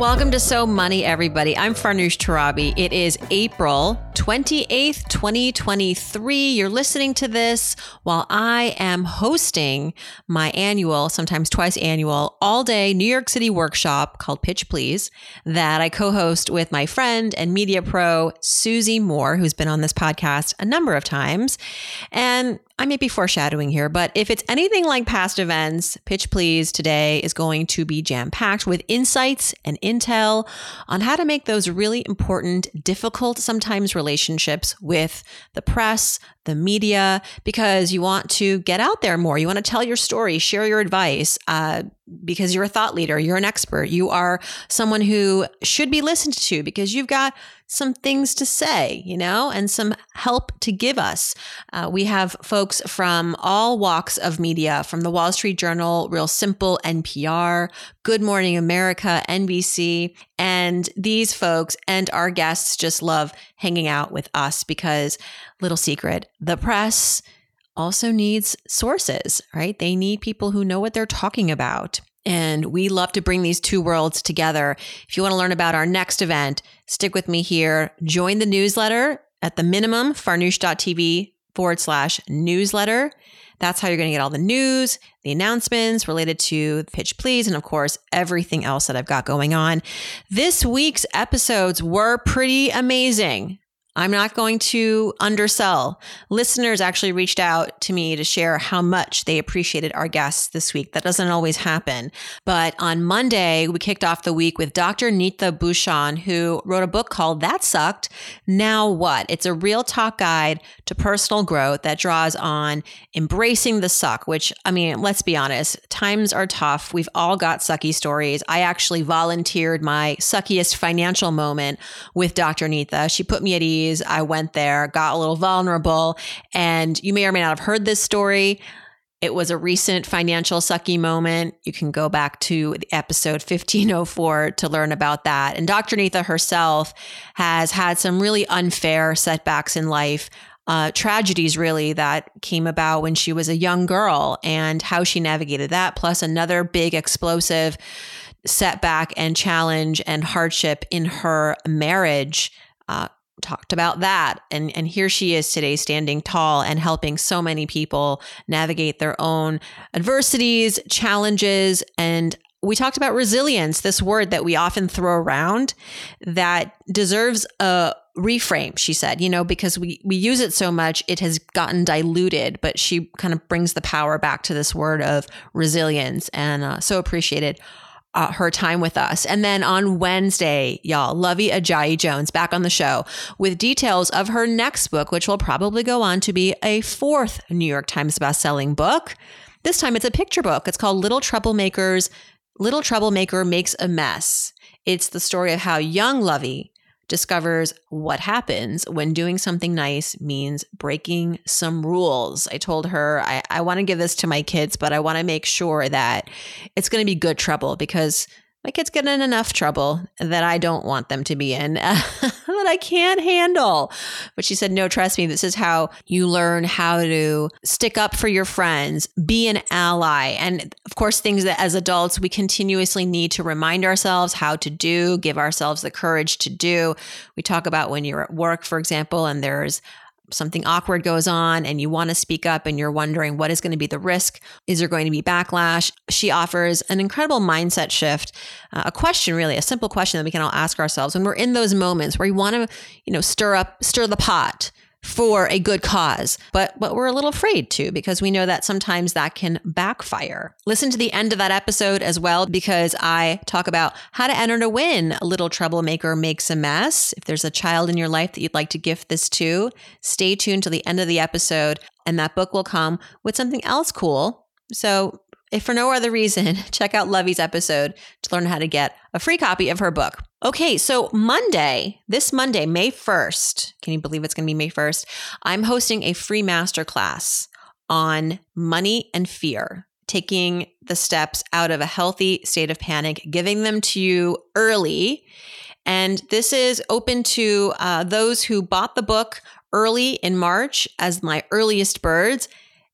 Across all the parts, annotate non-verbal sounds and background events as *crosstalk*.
Welcome to So Money, everybody. I'm Farnoosh Torabi. It is April 28th, 2023. You're listening to this while I am hosting my annual, sometimes twice annual, all day New York City workshop called Pitch Please that I co host with my friend and media pro, Susie Moore, who's been on this podcast a number of times. And I may be foreshadowing here, but if it's anything like past events, Pitch Please today is going to be jam packed with insights and intel on how to make those really important, difficult sometimes relationships with the press, the media, because you want to get out there more. You want to tell your story, share your advice, uh, because you're a thought leader, you're an expert, you are someone who should be listened to because you've got some things to say, you know, and some help to give us. Uh, we have folks from all walks of media, from the Wall Street Journal, Real Simple, NPR, Good Morning America, NBC. And these folks and our guests just love hanging out with us because, little secret, the press also needs sources, right? They need people who know what they're talking about. And we love to bring these two worlds together. If you want to learn about our next event, stick with me here. Join the newsletter at the minimum, farnoosh.tv forward slash newsletter. That's how you're going to get all the news, the announcements related to Pitch Please, and of course, everything else that I've got going on. This week's episodes were pretty amazing. I'm not going to undersell. Listeners actually reached out to me to share how much they appreciated our guests this week. That doesn't always happen. But on Monday, we kicked off the week with Dr. Neeta Bhushan, who wrote a book called That Sucked. Now What? It's a real talk guide to personal growth that draws on embracing the suck, which, I mean, let's be honest, times are tough. We've all got sucky stories. I actually volunteered my suckiest financial moment with Dr. Neeta. She put me at ease I went there, got a little vulnerable, and you may or may not have heard this story. It was a recent financial sucky moment. You can go back to episode 1504 to learn about that. And Dr. Neeta herself has had some really unfair setbacks in life. Uh, tragedies really that came about when she was a young girl and how she navigated that, plus another big explosive setback and challenge and hardship in her marriage. Uh, talked about that. And and here she is today standing tall and helping so many people navigate their own adversities challenges. And we talked about resilience this word that we often throw around that deserves a reframe she said you know because we we use it so much it has gotten diluted but she kind of brings the power back to this word of resilience and uh, so appreciated uh, her time with us. And then on Wednesday, y'all, Luvvie Ajayi Jones back on the show with details of her next book, which will probably go on to be a fourth New York Times bestselling book. This time it's a picture book. It's called Little Troublemakers. Little Troublemaker Makes a Mess. It's the story of how young Luvvie discovers what happens when doing something nice means breaking some rules. I told her, I, I want to give this to my kids, but I want to make sure that it's going to be good trouble because my kids get in enough trouble that I don't want them to be in, *laughs* that I can't handle. But she said, no, trust me, this is how you learn how to stick up for your friends, be an ally. And of course, things that as adults we continuously need to remind ourselves how to do, give ourselves the courage to do. We talk about when you're at work, for example, and there's something awkward goes on and you want to speak up and you're wondering what is going to be the risk. Is there going to be backlash? She offers an incredible mindset shift uh, a question really a simple question that we can all ask ourselves when we're in those moments where you want to you know stir up stir the pot for a good cause, but but we're a little afraid to because we know that sometimes that can backfire. Listen to the end of that episode as well because I talk about how to enter to win. A little troublemaker makes a mess. If there's a child in your life that you'd like to gift this to, stay tuned till the end of the episode and that book will come with something else cool. So if for no other reason, *laughs* check out Luvvie's episode to learn how to get a free copy of her book. Okay, so Monday, this Monday, May 1st, can you believe it's going to be May 1st? I'm hosting a free masterclass on money and fear, taking the steps out of a healthy state of panic, giving them to you early. And this is open to uh, those who bought the book early in March as my earliest birds.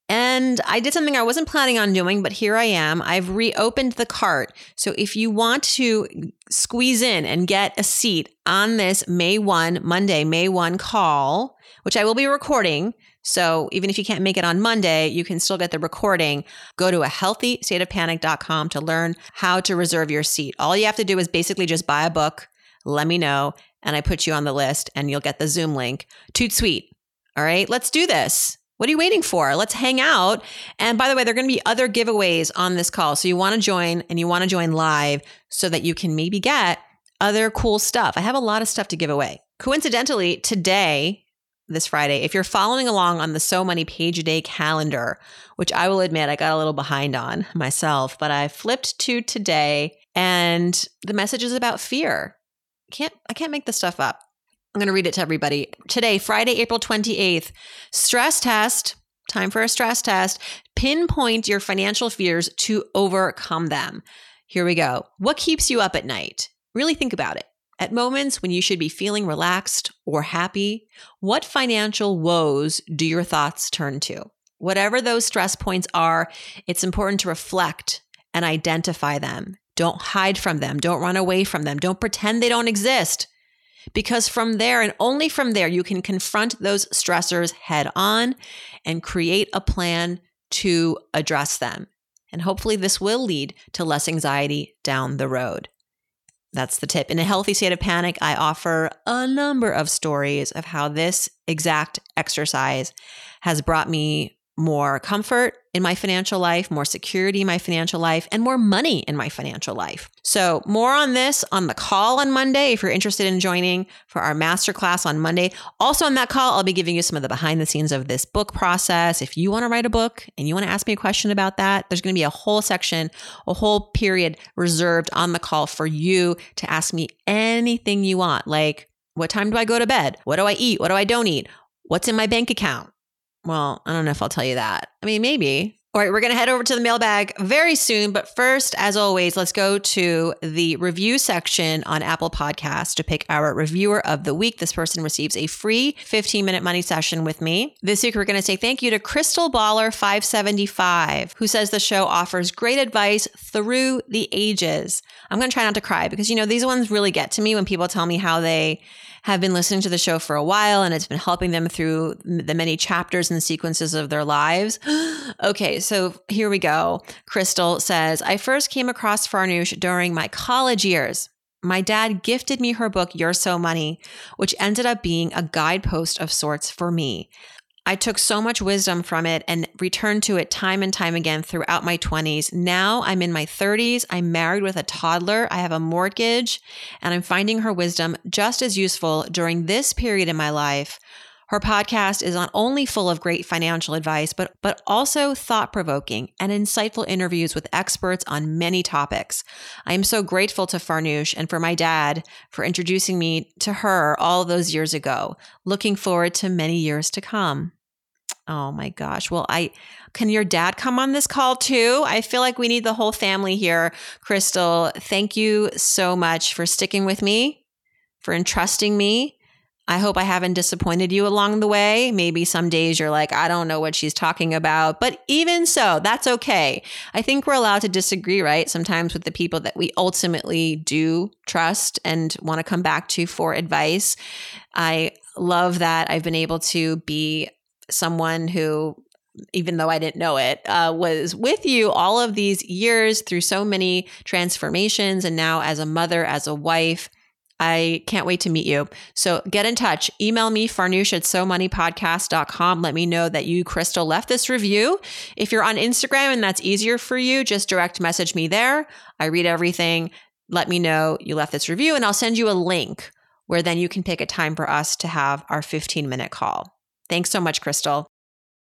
And I did something I wasn't planning on doing, but here I am. I've reopened the cart. So if you want to squeeze in and get a seat on this May 1, Monday, May 1 call, which I will be recording. So even if you can't make it on Monday, you can still get the recording. Go to a healthystateofpanic.com to learn how to reserve your seat. All you have to do is basically just buy a book, let me know, and I put you on the list and you'll get the Zoom link. Toot sweet. All right, let's do this. What are you waiting for? Let's hang out. And by the way, there are going to be other giveaways on this call. So you want to join and you want to join live so that you can maybe get other cool stuff. I have a lot of stuff to give away. Coincidentally, today, this Friday, if you're following along on the So Money Page a Day calendar, which I will admit I got a little behind on myself, but I flipped to today and the message is about fear. Can't I can't make this stuff up. I'm going to read it to everybody. Today, Friday, April 28th, stress test. Time for a stress test. Pinpoint your financial fears to overcome them. Here we go. What keeps you up at night? Really think about it. At moments when you should be feeling relaxed or happy, what financial woes do your thoughts turn to? Whatever those stress points are, it's important to reflect and identify them. Don't hide from them. Don't run away from them. Don't pretend they don't exist because from there and only from there, you can confront those stressors head on and create a plan to address them. And hopefully, this will lead to less anxiety down the road. That's the tip. In a healthy state of panic, I offer a number of stories of how this exact exercise has brought me more comfort in my financial life, more security in my financial life, and more money in my financial life. So, more on this on the call on Monday if you're interested in joining for our masterclass on Monday. Also, on that call, I'll be giving you some of the behind the scenes of this book process. If you want to write a book and you want to ask me a question about that, there's going to be a whole section, a whole period reserved on the call for you to ask me anything you want, like, what time do I go to bed? What do I eat? What do I don't eat? What's in my bank account? Well, I don't know if I'll tell you that. I mean, maybe. All right, we're going to head over to the mailbag very soon. But first, as always, let's go to the review section on Apple Podcasts to pick our reviewer of the week. This person receives a free 15 minute money session with me. This week, we're going to say thank you to Crystal Baller 575, who says the show offers great advice through the ages. I'm going to try not to cry because, you know, these ones really get to me when people tell me how they have been listening to the show for a while and it's been helping them through the many chapters and sequences of their lives. *gasps* okay, so here we go. Crystal says, I first came across Farnoosh during my college years. My dad gifted me her book, You're So Money, which ended up being a guidepost of sorts for me. I took so much wisdom from it and returned to it time and time again throughout my 20s. Now I'm in my 30s. I'm married with a toddler. I have a mortgage and I'm finding her wisdom just as useful during this period in my life. Her podcast is not only full of great financial advice, but, but also thought provoking and insightful interviews with experts on many topics. I am so grateful to Farnoosh and for my dad for introducing me to her all those years ago. Looking forward to many years to come. Oh my gosh. Well, I can your dad come on this call too? I feel like we need the whole family here. Crystal, thank you so much for sticking with me, for entrusting me. I hope I haven't disappointed you along the way. Maybe some days you're like, I don't know what she's talking about. But even so, that's okay. I think we're allowed to disagree, right? Sometimes with the people that we ultimately do trust and want to come back to for advice. I love that I've been able to be someone who even though I didn't know it, uh, was with you all of these years through so many transformations. And now, as a mother, as a wife, I can't wait to meet you. So get in touch. Email me, farnoosh at somoneypodcast.com. Let me know that you, Crystal, left this review. If you're on Instagram and that's easier for you, just direct message me there. I read everything. Let me know you left this review, and I'll send you a link where then you can pick a time for us to have our 15 minute call. Thanks so much, Crystal.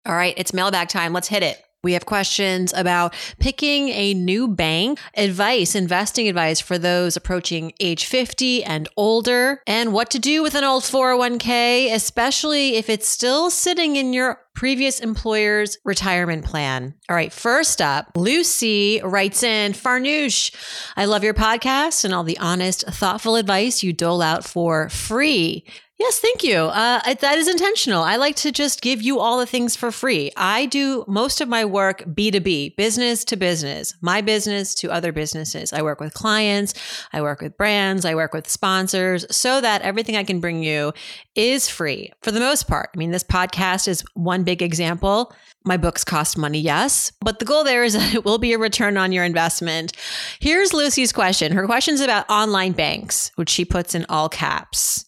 All right, it's mailbag time. Let's hit it. We have questions about picking a new bank, advice, investing advice for those approaching age 50 and older, and what to do with an old 401k, especially if it's still sitting in your previous employer's retirement plan. All right, first up, Lucy writes in Farnoosh, I love your podcast and all the honest, thoughtful advice you dole out for free. Yes, thank you. Uh, that is intentional. I like to just give you all the things for free. I do most of my work B2B, business to business, my business to other businesses. I work with clients, I work with brands, I work with sponsors so that everything I can bring you is free for the most part. I mean, this podcast is one big example. My books cost money, yes, but the goal there is *laughs* that it will be a return on your investment. Here's Lucy's question. Her question is about online banks, which she puts in all caps.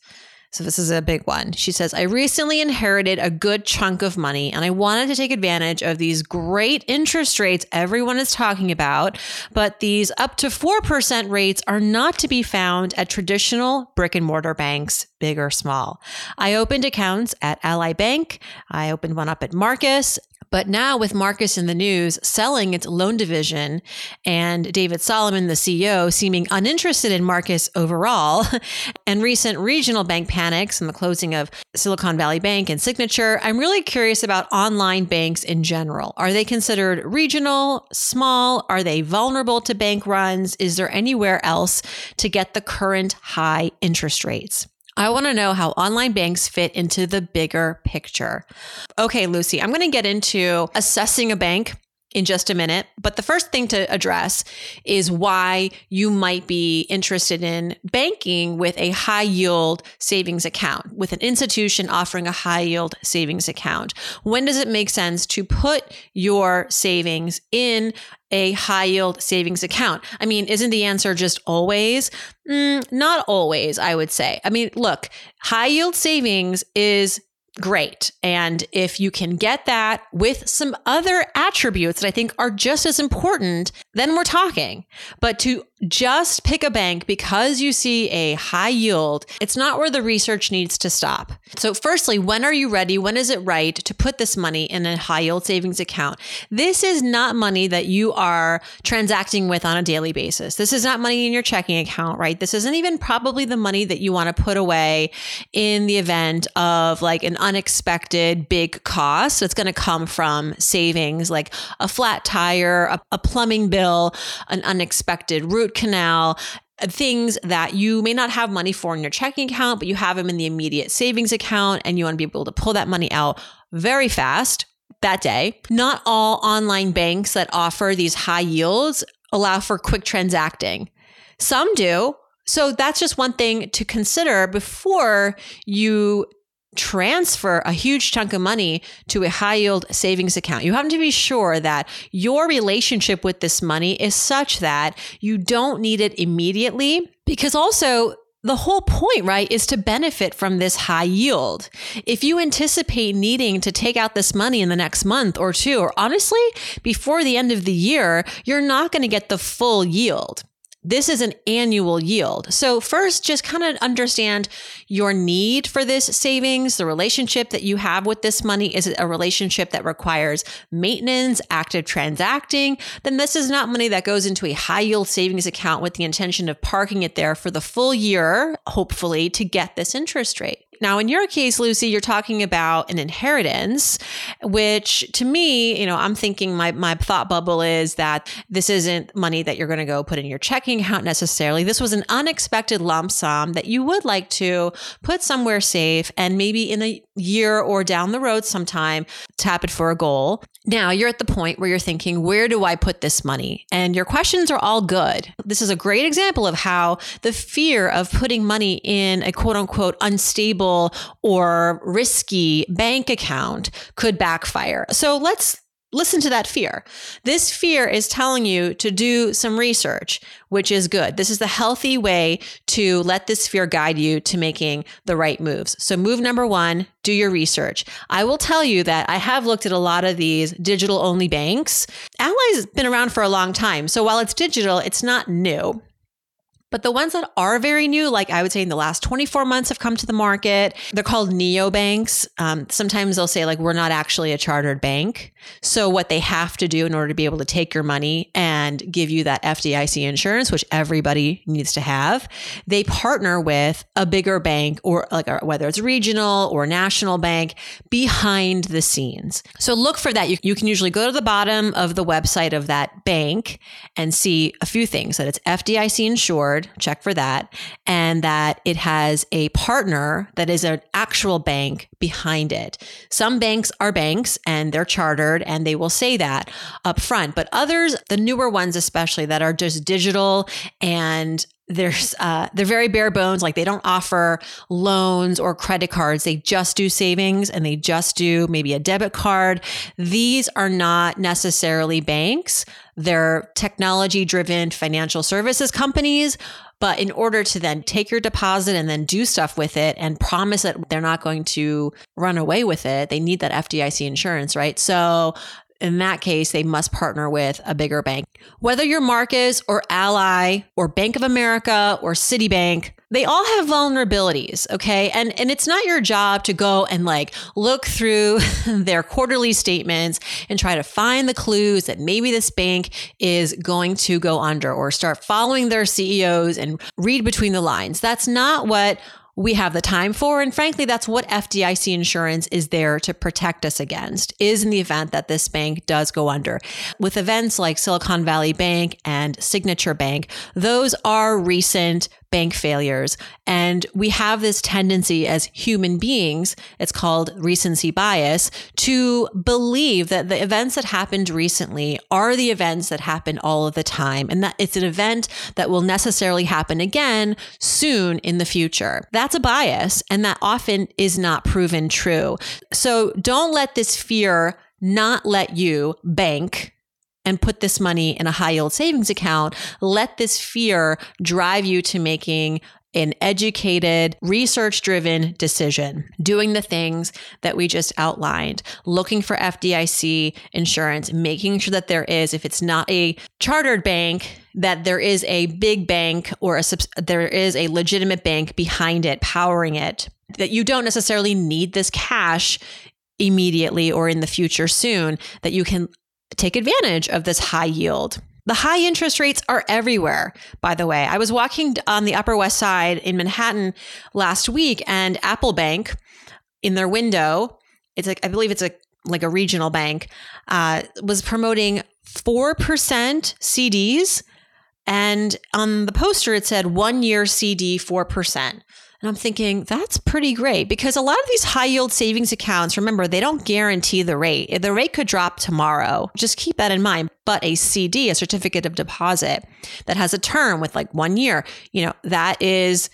So this is a big one. She says, I recently inherited a good chunk of money and I wanted to take advantage of these great interest rates everyone is talking about, but these up to 4% rates are not to be found at traditional brick and mortar banks, big or small. I opened accounts at Ally Bank. I opened one up at Marcus but now with Marcus in the news selling its loan division and David Solomon, the CEO, seeming uninterested in Marcus overall, *laughs* and recent regional bank panics and the closing of Silicon Valley Bank and Signature, I'm really curious about online banks in general. Are they considered regional, small? Are they vulnerable to bank runs? Is there anywhere else to get the current high interest rates? I want to know how online banks fit into the bigger picture. Okay, Lucy, I'm going to get into assessing a bank in just a minute. But the first thing to address is why you might be interested in banking with a high yield savings account, with an institution offering a high yield savings account. When does it make sense to put your savings in a high yield savings account? I mean, isn't the answer just always? Mm, not always, I would say. I mean, look, high yield savings is great. And if you can get that with some other attributes that I think are just as important, then we're talking. But to just pick a bank because you see a high yield, it's not where the research needs to stop. So, firstly, when are you ready? When is it right to put this money in a high yield savings account? This is not money that you are transacting with on a daily basis. This is not money in your checking account, right? This isn't even probably the money that you want to put away in the event of like an unexpected big cost that's going to come from savings, like a flat tire, a, a plumbing bill, an unexpected root canal, things that you may not have money for in your checking account, but you have them in the immediate savings account and you want to be able to pull that money out very fast that day. Not all online banks that offer these high yields allow for quick transacting. Some do. So that's just one thing to consider before you transfer a huge chunk of money to a high yield savings account. You have to be sure that your relationship with this money is such that you don't need it immediately because also the whole point, right, is to benefit from this high yield. If you anticipate needing to take out this money in the next month or two, or honestly, before the end of the year, you're not going to get the full yield. This is an annual yield. So, first, just kind of understand your need for this savings, the relationship that you have with this money. Is it a relationship that requires maintenance, active transacting? Then this is not money that goes into a high yield savings account with the intention of parking it there for the full year, hopefully, to get this interest rate. Now, in your case, Lucy, you're talking about an inheritance, which to me, you know, I'm thinking my, my thought bubble is that this isn't money that you're going to go put in your checking account necessarily. This was an unexpected lump sum that you would like to put somewhere safe and maybe in a year or down the road sometime tap it for a goal. Now you're at the point where you're thinking, where do I put this money? And your questions are all good. This is a great example of how the fear of putting money in a quote unquote unstable or risky bank account could backfire. So let's listen to that fear. This fear is telling you to do some research, which is good. This is the healthy way to let this fear guide you to making the right moves. So, move number one, do your research. I will tell you that I have looked at a lot of these digital only banks. Ally's been around for a long time. So, while it's digital, it's not new. But the ones that are very new, like I would say in the last 24 months have come to the market, they're called neobanks. Um, sometimes they'll say, like, we're not actually a chartered bank. So, what they have to do in order to be able to take your money and give you that FDIC insurance, which everybody needs to have, they partner with a bigger bank or like a, whether it's regional or national bank behind the scenes. So, look for that. You, you can usually go to the bottom of the website of that bank and see a few things that it's FDIC insured check for that, and that it has a partner that is an actual bank behind it. Some banks are banks and they're chartered and they will say that up front, but others, the newer ones especially that are just digital and there's uh, they're very bare bones. Like they don't offer loans or credit cards. They just do savings and they just do maybe a debit card. These are not necessarily banks. They're technology driven financial services companies. But in order to then take your deposit and then do stuff with it and promise that they're not going to run away with it, they need that FDIC insurance, right? So in that case, they must partner with a bigger bank. Whether you're Marcus or Ally or Bank of America or Citibank, they all have vulnerabilities, okay? And and it's not your job to go and like look through *laughs* their quarterly statements and try to find the clues that maybe this bank is going to go under or start following their CEOs and read between the lines. That's not what we have the time for. And frankly, that's what FDIC insurance is there to protect us against, is in the event that this bank does go under. With events like Silicon Valley Bank and Signature Bank, those are recent bank failures. And we have this tendency as human beings, it's called recency bias, to believe that the events that happened recently are the events that happen all of the time and that it's an event that will necessarily happen again soon in the future. That's a bias and that often is not proven true. So don't let this fear not let you bank and put this money in a high yield savings account, let this fear drive you to making an educated, research driven decision, doing the things that we just outlined, looking for FDIC insurance, making sure that there is, if it's not a chartered bank, that there is a big bank or a, there is a legitimate bank behind it, powering it, that you don't necessarily need this cash immediately or in the future soon, that you can take advantage of this high yield. The high interest rates are everywhere, by the way. I was walking on the Upper West Side in Manhattan last week and Apple Bank in their window, it's like, I believe it's a like a regional bank, uh, was promoting 4% CDs. And on the poster, it said one year CD, 4%. And I'm thinking that's pretty great because a lot of these high yield savings accounts, remember, they don't guarantee the rate. The rate could drop tomorrow. Just keep that in mind. But a CD, a certificate of deposit that has a term with like one year, you know, that is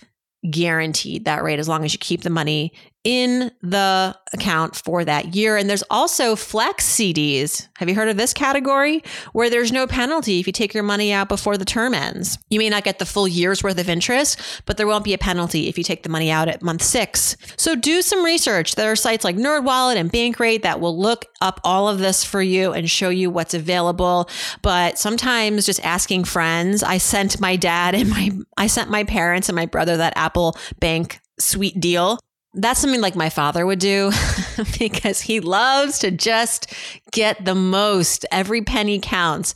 guaranteed that rate as long as you keep the money in the account for that year. And there's also flex CDs. Have you heard of this category? Where there's no penalty if you take your money out before the term ends. You may not get the full year's worth of interest, but there won't be a penalty if you take the money out at month six. So do some research. There are sites like NerdWallet and Bankrate that will look up all of this for you and show you what's available. But sometimes just asking friends, I sent my dad and my, I sent my parents and my brother that Apple Bank sweet deal that's something like my father would do *laughs* because he loves to just get the most. Every penny counts.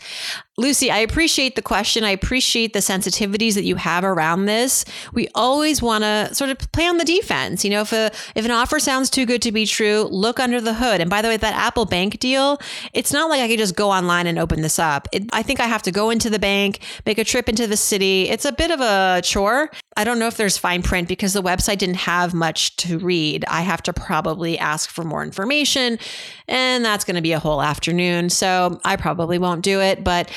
Lucy, I appreciate the question. I appreciate the sensitivities that you have around this. We always want to sort of play on the defense. You know, if a if an offer sounds too good to be true, look under the hood. And by the way, that Apple Bank deal, it's not like I could just go online and open this up. It, I think I have to go into the bank, make a trip into the city. It's a bit of a chore. I don't know if there's fine print because the website didn't have much to read. I have to probably ask for more information, and that's going to be a whole afternoon. So I probably won't do it, but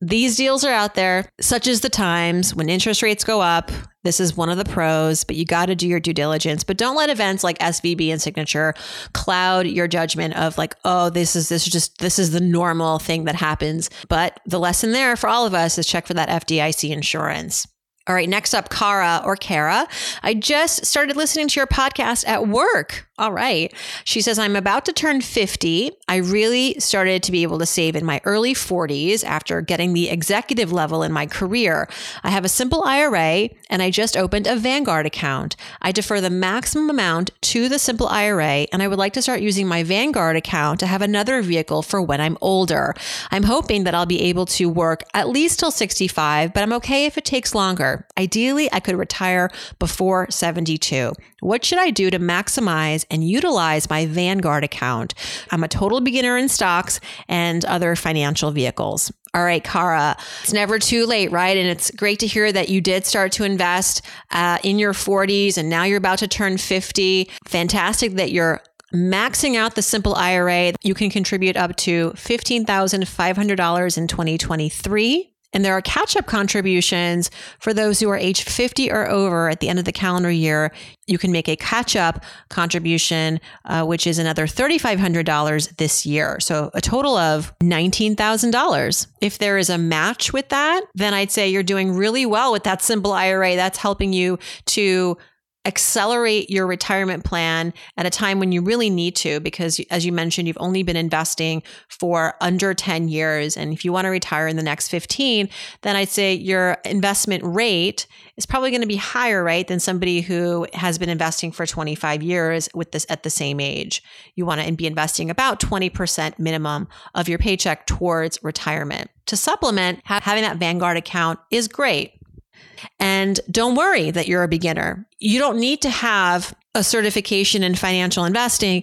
these deals are out there. Such as the times when interest rates go up. This is one of the pros, but you got to do your due diligence. But don't let events like SVB and Signature cloud your judgment of like, oh, this is this is just this is the normal thing that happens. But the lesson there for all of us is check for that FDIC insurance. All right, next up, Kara or Kara. I just started listening to your podcast at work. All right. She says, I'm about to turn 50. I really started to be able to save in my early 40s after getting the executive level in my career. I have a simple IRA and I just opened a Vanguard account. I defer the maximum amount to the simple IRA and I would like to start using my Vanguard account to have another vehicle for when I'm older. I'm hoping that I'll be able to work at least till 65, but I'm okay if it takes longer. Ideally, I could retire before 72. What should I do to maximize and utilize my Vanguard account? I'm a total beginner in stocks and other financial vehicles. All right, Kara, it's never too late, right? And it's great to hear that you did start to invest uh, in your 40s and now you're about to turn 50. Fantastic that you're maxing out the simple IRA. You can contribute up to $15,500 in 2023. And there are catch up contributions for those who are age 50 or over at the end of the calendar year. You can make a catch up contribution, uh, which is another $3,500 this year. So a total of $19,000. If there is a match with that, then I'd say you're doing really well with that simple IRA. That's helping you to accelerate your retirement plan at a time when you really need to because as you mentioned you've only been investing for under 10 years. And if you want to retire in the next 15 then I'd say your investment rate is probably going to be higher right than somebody who has been investing for 25 years with this at the same age. You want to be investing about 20% minimum of your paycheck towards retirement. To supplement having that Vanguard account is great and don't worry that you're a beginner. You don't need to have a certification in financial investing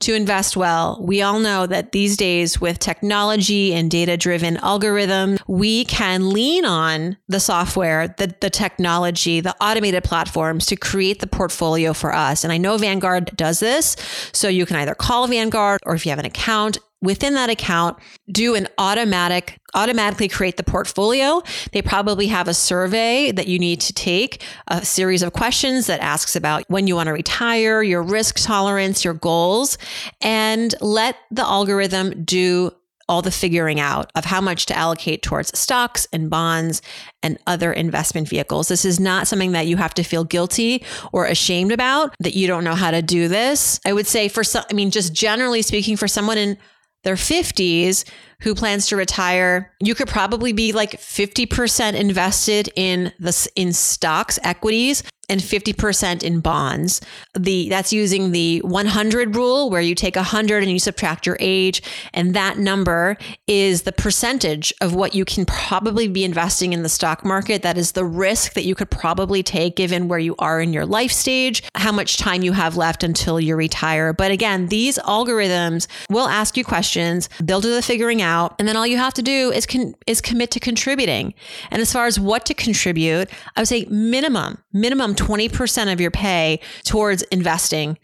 to invest well. We all know that these days with technology and data driven algorithms, we can lean on the software, the, the technology, the automated platforms to create the portfolio for us. And I know Vanguard does this. So you can either call Vanguard or if you have an account, within that account do an automatic automatically create the portfolio they probably have a survey that you need to take a series of questions that asks about when you want to retire your risk tolerance your goals and let the algorithm do all the figuring out of how much to allocate towards stocks and bonds and other investment vehicles. This is not something that you have to feel guilty or ashamed about that you don't know how to do this. I would say for some, I mean, just generally speaking, for someone in their 50s who plans to retire, you could probably be like 50% invested in the in stocks, equities, and 50% in bonds. The that's using the 100 rule where you take 100 and you subtract your age and that number is the percentage of what you can probably be investing in the stock market. That is the risk that you could probably take given where you are in your life stage, how much time you have left until you retire. But again, these algorithms will ask you questions, they'll do the figuring out, and then all you have to do is con- is commit to contributing. And as far as what to contribute, I would say minimum minimum 20% of your pay towards investing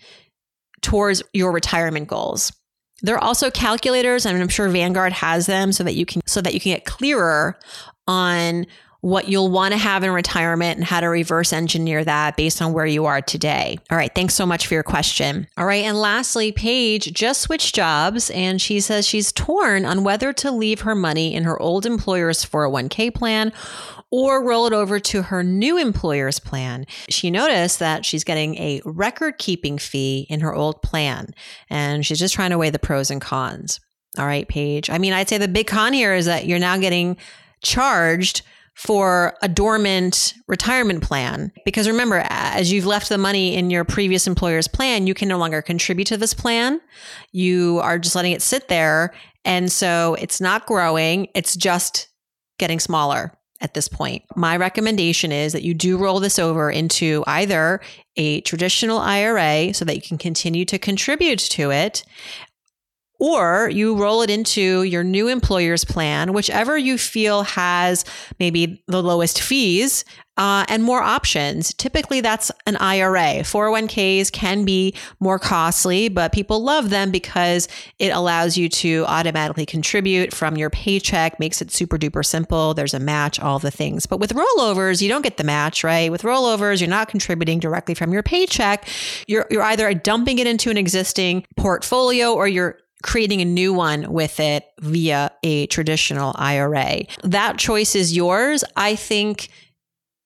towards your retirement goals. There are also calculators, and I'm sure Vanguard has them so that you can so that you can get clearer on what you'll want to have in retirement and how to reverse engineer that based on where you are today. All right, thanks so much for your question. All right, and lastly, Paige just switched jobs and she says she's torn on whether to leave her money in her old employer's 401k plan or roll it over to her new employer's plan. She noticed that she's getting a record keeping fee in her old plan, and she's just trying to weigh the pros and cons. All right, Paige. I mean, I'd say the big con here is that you're now getting charged for a dormant retirement plan. Because remember, as you've left the money in your previous employer's plan, you can no longer contribute to this plan. You are just letting it sit there. And so it's not growing, it's just getting smaller at this point. My recommendation is that you do roll this over into either a traditional IRA so that you can continue to contribute to it, or you roll it into your new employer's plan, whichever you feel has maybe the lowest fees uh, and more options. Typically, that's an IRA. 401ks can be more costly, but people love them because it allows you to automatically contribute from your paycheck, makes it super duper simple. There's a match, all the things. But with rollovers, you don't get the match, right? With rollovers, you're not contributing directly from your paycheck. You're, you're either dumping it into an existing portfolio or you're creating a new one with it via a traditional IRA. That choice is yours. I think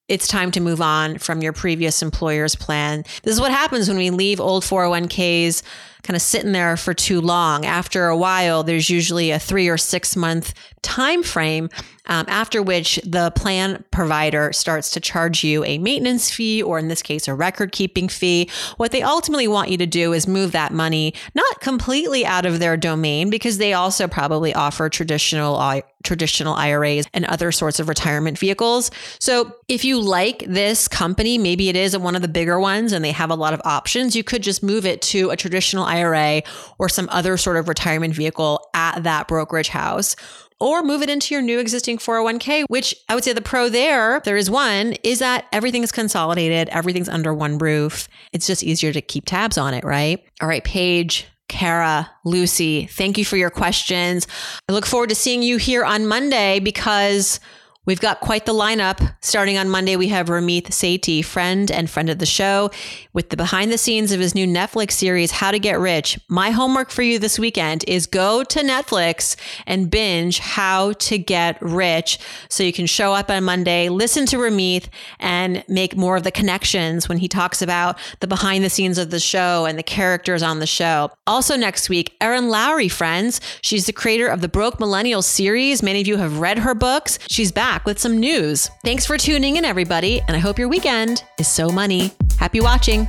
it's time to move on from your previous employer's plan. This is what happens when we leave old 401ks kind of sitting there for too long. After a while, there's usually a three or six month time frame um, after which the plan provider starts to charge you a maintenance fee, or in this case, a record keeping fee. What they ultimately want you to do is move that money not completely out of their domain because they also probably offer traditional traditional IRAs and other sorts of retirement vehicles. So if you like this company, maybe it is one of the bigger ones and they have a lot of options, you could just move it to a traditional IRA or some other sort of retirement vehicle at that brokerage house or move it into your new existing 401k, which I would say the pro there, there is one, is that everything is consolidated, everything's under one roof. It's just easier to keep tabs on it, right? All right, Paige. Kara, Lucy, thank you for your questions. I look forward to seeing you here on Monday because We've got quite the lineup. Starting on Monday, we have Ramit Sethi, friend and friend of the show, with the behind the scenes of his new Netflix series, How to Get Rich. My homework for you this weekend is go to Netflix and binge How to Get Rich so you can show up on Monday, listen to Ramit, and make more of the connections when he talks about the behind the scenes of the show and the characters on the show. Also, next week, Erin Lowry, friends. She's the creator of the Broke Millennial series. Many of you have read her books. She's back back with some news. Thanks for tuning in, everybody, and I hope your weekend is so money. Happy watching.